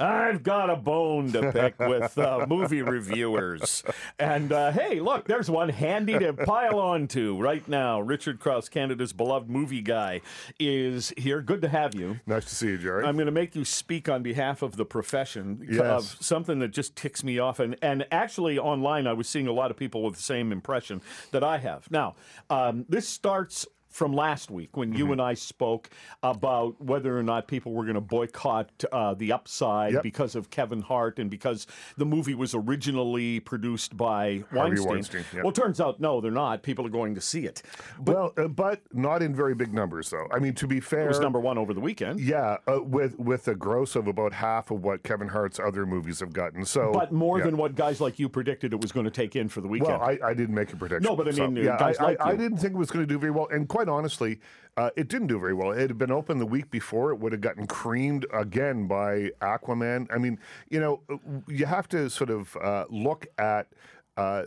I've got a bone to pick with uh, movie reviewers. And uh, hey, look, there's one handy to pile onto right now. Richard Crouse, Canada's beloved movie guy, is here. Good to have you. Nice to see you, Jerry. I'm going to make you speak on behalf of the profession Yes. of something that just ticks me off. And, and actually, online, I was seeing a lot of people with the same impression that I have. Now, um, this starts from last week when Mm-hmm. you and I spoke about whether or not people were going to boycott uh, the upside Yep. because of Kevin Hart and because the movie was originally produced by Weinstein. Weinstein, yep. Well, it turns out, no, they're not. People are going to see it. But well, uh, but not in very big numbers, though. I mean, to be fair, it was number one over the weekend. Yeah, uh, with with a gross of about half of what Kevin Hart's other movies have gotten. So, But more yeah. than what guys like you predicted it was going to take in for the weekend. Well, I, I didn't make a prediction. No, but I mean, uh, yeah, guys I, like I, I didn't think it was going to do very well. And quite honestly, uh, it didn't do very well. It had been open the week before. It would have gotten creamed again by Aquaman. I mean, you know, you have to sort of uh, look at. Uh,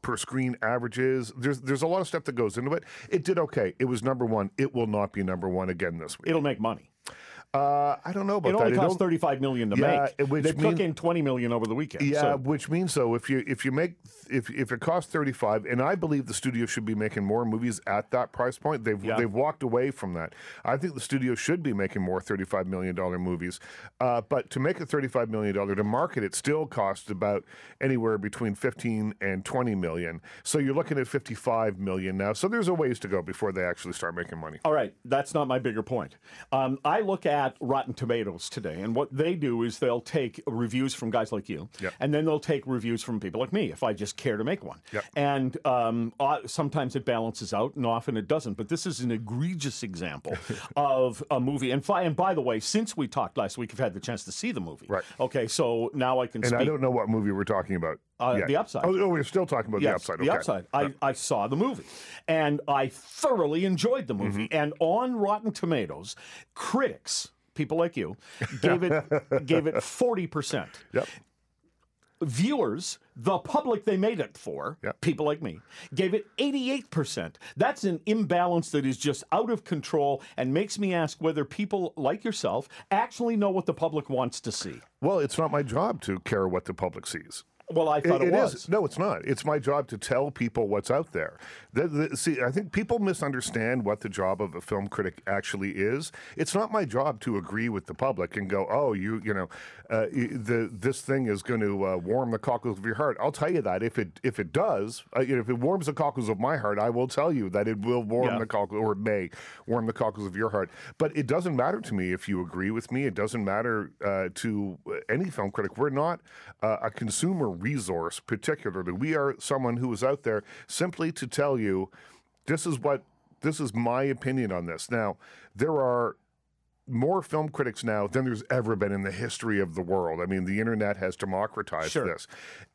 per screen averages. There's there's a lot of stuff that goes into it. It did okay. It was number one. It will not be number one again this week. It'll make money. Uh, I don't know about It that. only It cost don't- thirty-five million to Yeah, make. which they took mean- in twenty million over the weekend. Yeah, so- which means though, if you if you make if if it costs thirty five, and I believe the studio should be making more movies at that price point. They've Yeah. they've walked away from that. I think the studio should be making more thirty five million dollar movies, uh, but to make a thirty five million dollar to market it still costs about anywhere between fifteen and twenty million. So you're looking at fifty five million now. So there's a ways to go before they actually start making money. All right, that's not my bigger point. Um, I look at Rotten Tomatoes today, and what they do is they'll take reviews from guys like you, Yep. and then they'll take reviews from people like me if I just care to make one. Yep. And um, uh, sometimes it balances out, and often it doesn't. But this is an egregious example of a movie. And, fi- and by the way, since we talked last week, I've had the chance to see the movie. Right. Okay, so now I can And speak. I don't know what movie we're talking about. Uh, yet. The Upside. Oh, oh, we're still talking about the Yes, upside. The upside. I, I saw the movie, and I thoroughly enjoyed the movie. Mm-hmm. And on Rotten Tomatoes, critics, people like you, gave it gave it forty percent. Yep. Viewers, the public they made it for, Yep. people like me, gave it 88%. That's an imbalance that is just out of control and makes me ask whether people like yourself actually know what the public wants to see. Well, it's not my job to care what the public sees. Well, I thought it, it was. is. No, it's not. It's my job to tell people what's out there. The, the, see, I think people misunderstand what the job of a film critic actually is. It's not my job to agree with the public and go, "Oh, you, you know, uh, the this thing is going to uh, warm the cockles of your heart." I'll tell you that if it if it does, uh, you know, if it warms the cockles of my heart, I will tell you that it will warm Yeah. the cockles or it may warm the cockles of your heart. But it doesn't matter to me if you agree with me. It doesn't matter uh, to any film critic. We're not uh, a consumer resource, particularly. We are someone who is out there simply to tell you this is what this is my opinion on this. Now, there are more film critics now than there's ever been in the history of the world. I mean, the internet has democratized Sure. this.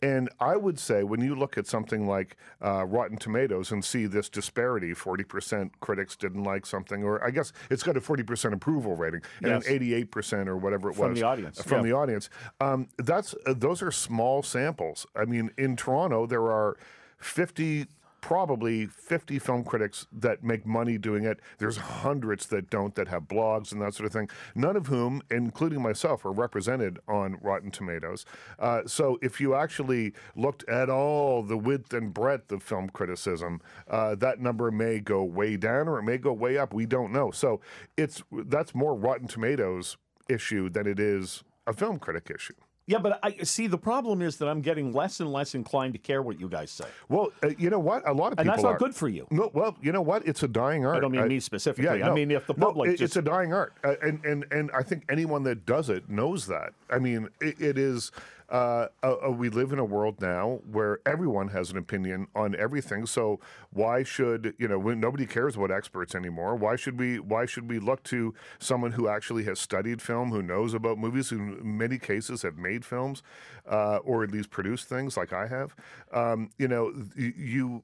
And I would say when you look at something like uh, Rotten Tomatoes and see this disparity 40% critics didn't like something, or I guess it's got a 40% approval rating and Yes. an 88% or whatever it From was From the audience, From the audience. Um, that's, uh, those are small samples. I mean, in Toronto, there are 50 probably 50 film critics that make money doing it. There's hundreds that don't, that have blogs and that sort of thing, none of whom, including myself, are represented on Rotten Tomatoes. Uh, so if you actually looked at all the width and breadth of film criticism, uh, that number may go way down or it may go way up. We don't know. So it's that's more Rotten Tomatoes issue than it is a film critic issue. Yeah, but I see the problem is that I'm getting less and less inclined to care what you guys say. Well, uh, you know what? A lot of people And that's not are. good for you. No, well, you know what? It's a dying art. I don't mean me specifically. Yeah, I mean if the no, public it- just it's a dying art, uh, and and and I think anyone that does it knows that. I mean, it, it is. Uh, uh, we live in a world now where everyone has an opinion on everything. So why should you know? Nobody cares about experts anymore. Why should we? Why should we look to someone who actually has studied film, who knows about movies, who in many cases have made films, uh, or at least produced things like I have? Um, you know, you.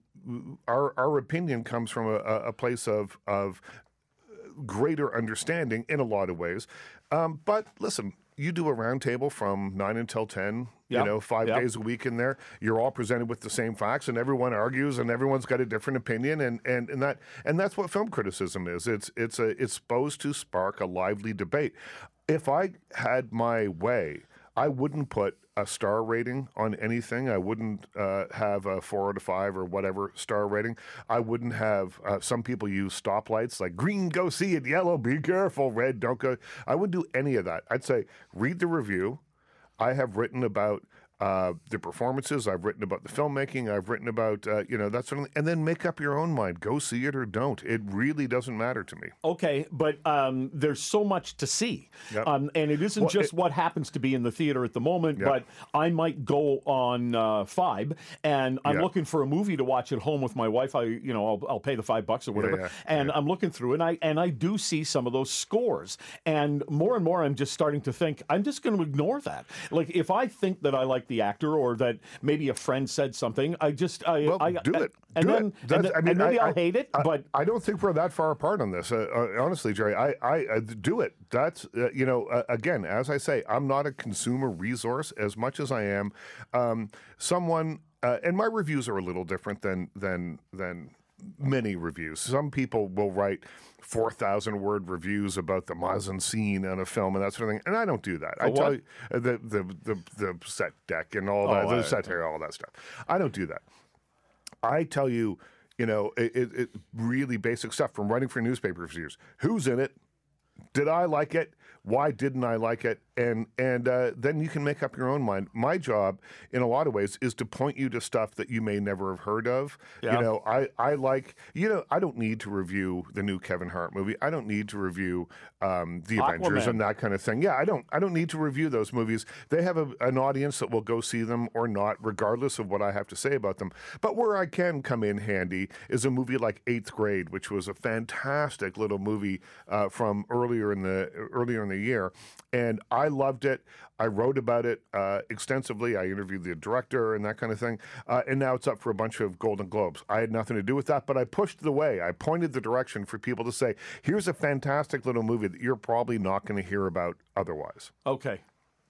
Our our opinion comes from a, a a place of of greater understanding in a lot of ways. Um, but listen, you do a roundtable from nine until ten. Yeah, You know, five yeah. days a week in there. You're all presented with the same facts, and everyone argues, and everyone's got a different opinion, and and, and that and that's what film criticism is. It's it's a it's supposed to spark a lively debate. if I had my way, I wouldn't put a star rating on anything. I wouldn't uh, have a four out of five or whatever star rating. I wouldn't have. Uh, some people use stoplights like green, go see it. Yellow, be careful. Red, don't go. I wouldn't do any of that. I'd say read the review. I have written about uh, the performances. I've written about the filmmaking. I've written about uh, you know that sort of thing, and then make up your own mind. Go see it or don't. It really doesn't matter to me. Okay, but um, there's so much to see, Yep. um, and it isn't Well, just it- what happens to be in the theater at the moment. Yep. But I might go on uh, Fibe, and I'm Yeah. looking for a movie to watch at home with my wife. I, you know, I'll, I'll pay the five bucks or whatever, yeah, and I'm looking through, and I and I do see some of those scores, and more and more, I'm just starting to think I'm just going to ignore that. Like if I think that I like the actor or that maybe a friend said something, I just I Well, I, do it. and do then, it. and, then- I mean, maybe I, will hate it, I, but I don't think we're that far apart on this. Uh, uh, honestly, Jerry, I, I uh, do it. That's uh, you know, uh, again, as I say, I'm not a consumer resource as much as I am um, someone. Uh, and my reviews are a little different than than than many reviews. Some people will write. 4,000 word reviews about the mise-en-scène on a film and that sort of thing. And I don't do that. I what? tell you, uh, the, the, the, the set dec and all that, Oh, the I- set hair, all that stuff. I don't do that. I tell you, you know, it, it, it really basic stuff from writing for newspaper reviews. Who's in it? Did I like it? Why didn't I like it? And and uh, then you can make up your own mind. My job, in a lot of ways, is to point you to stuff that you may never have heard of. Yeah. You know, I I like you know I don't need to review the new Kevin Hart movie. I don't need to review um, the Avengers and that kind of thing. Yeah, I don't I don't need to review those movies. They have a, an audience that will go see them or not, regardless of what I have to say about them. But where I can come in handy is a movie like Eighth Grade, which was a fantastic little movie uh, from earlier in the earlier in the year, and I loved it. I wrote about it uh, extensively. I interviewed the director and that kind of thing. Uh, and now it's up for a bunch of Golden Globes. I had nothing to do with that, but I pushed the way. I pointed the direction for people to say, here's a fantastic little movie that you're probably not going to hear about otherwise. Okay.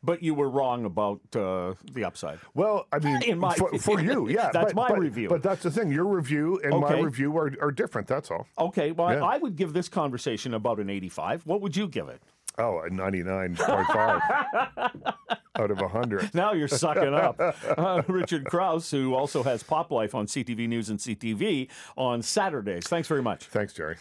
But you were wrong about uh, the upside. Well, I mean, In my for, for you, yeah. That's but, my but- review. But that's the thing. Your review and my review are, are different. That's all. Okay, well, Yeah. I would give this conversation about an 85. What would you give it? Oh, a 99.5 out of 100. Now you're sucking up. Uh, Richard Crouse, who also has Pop Life on CTV News and CTV on Saturdays. Thanks very much. Thanks, Jerry.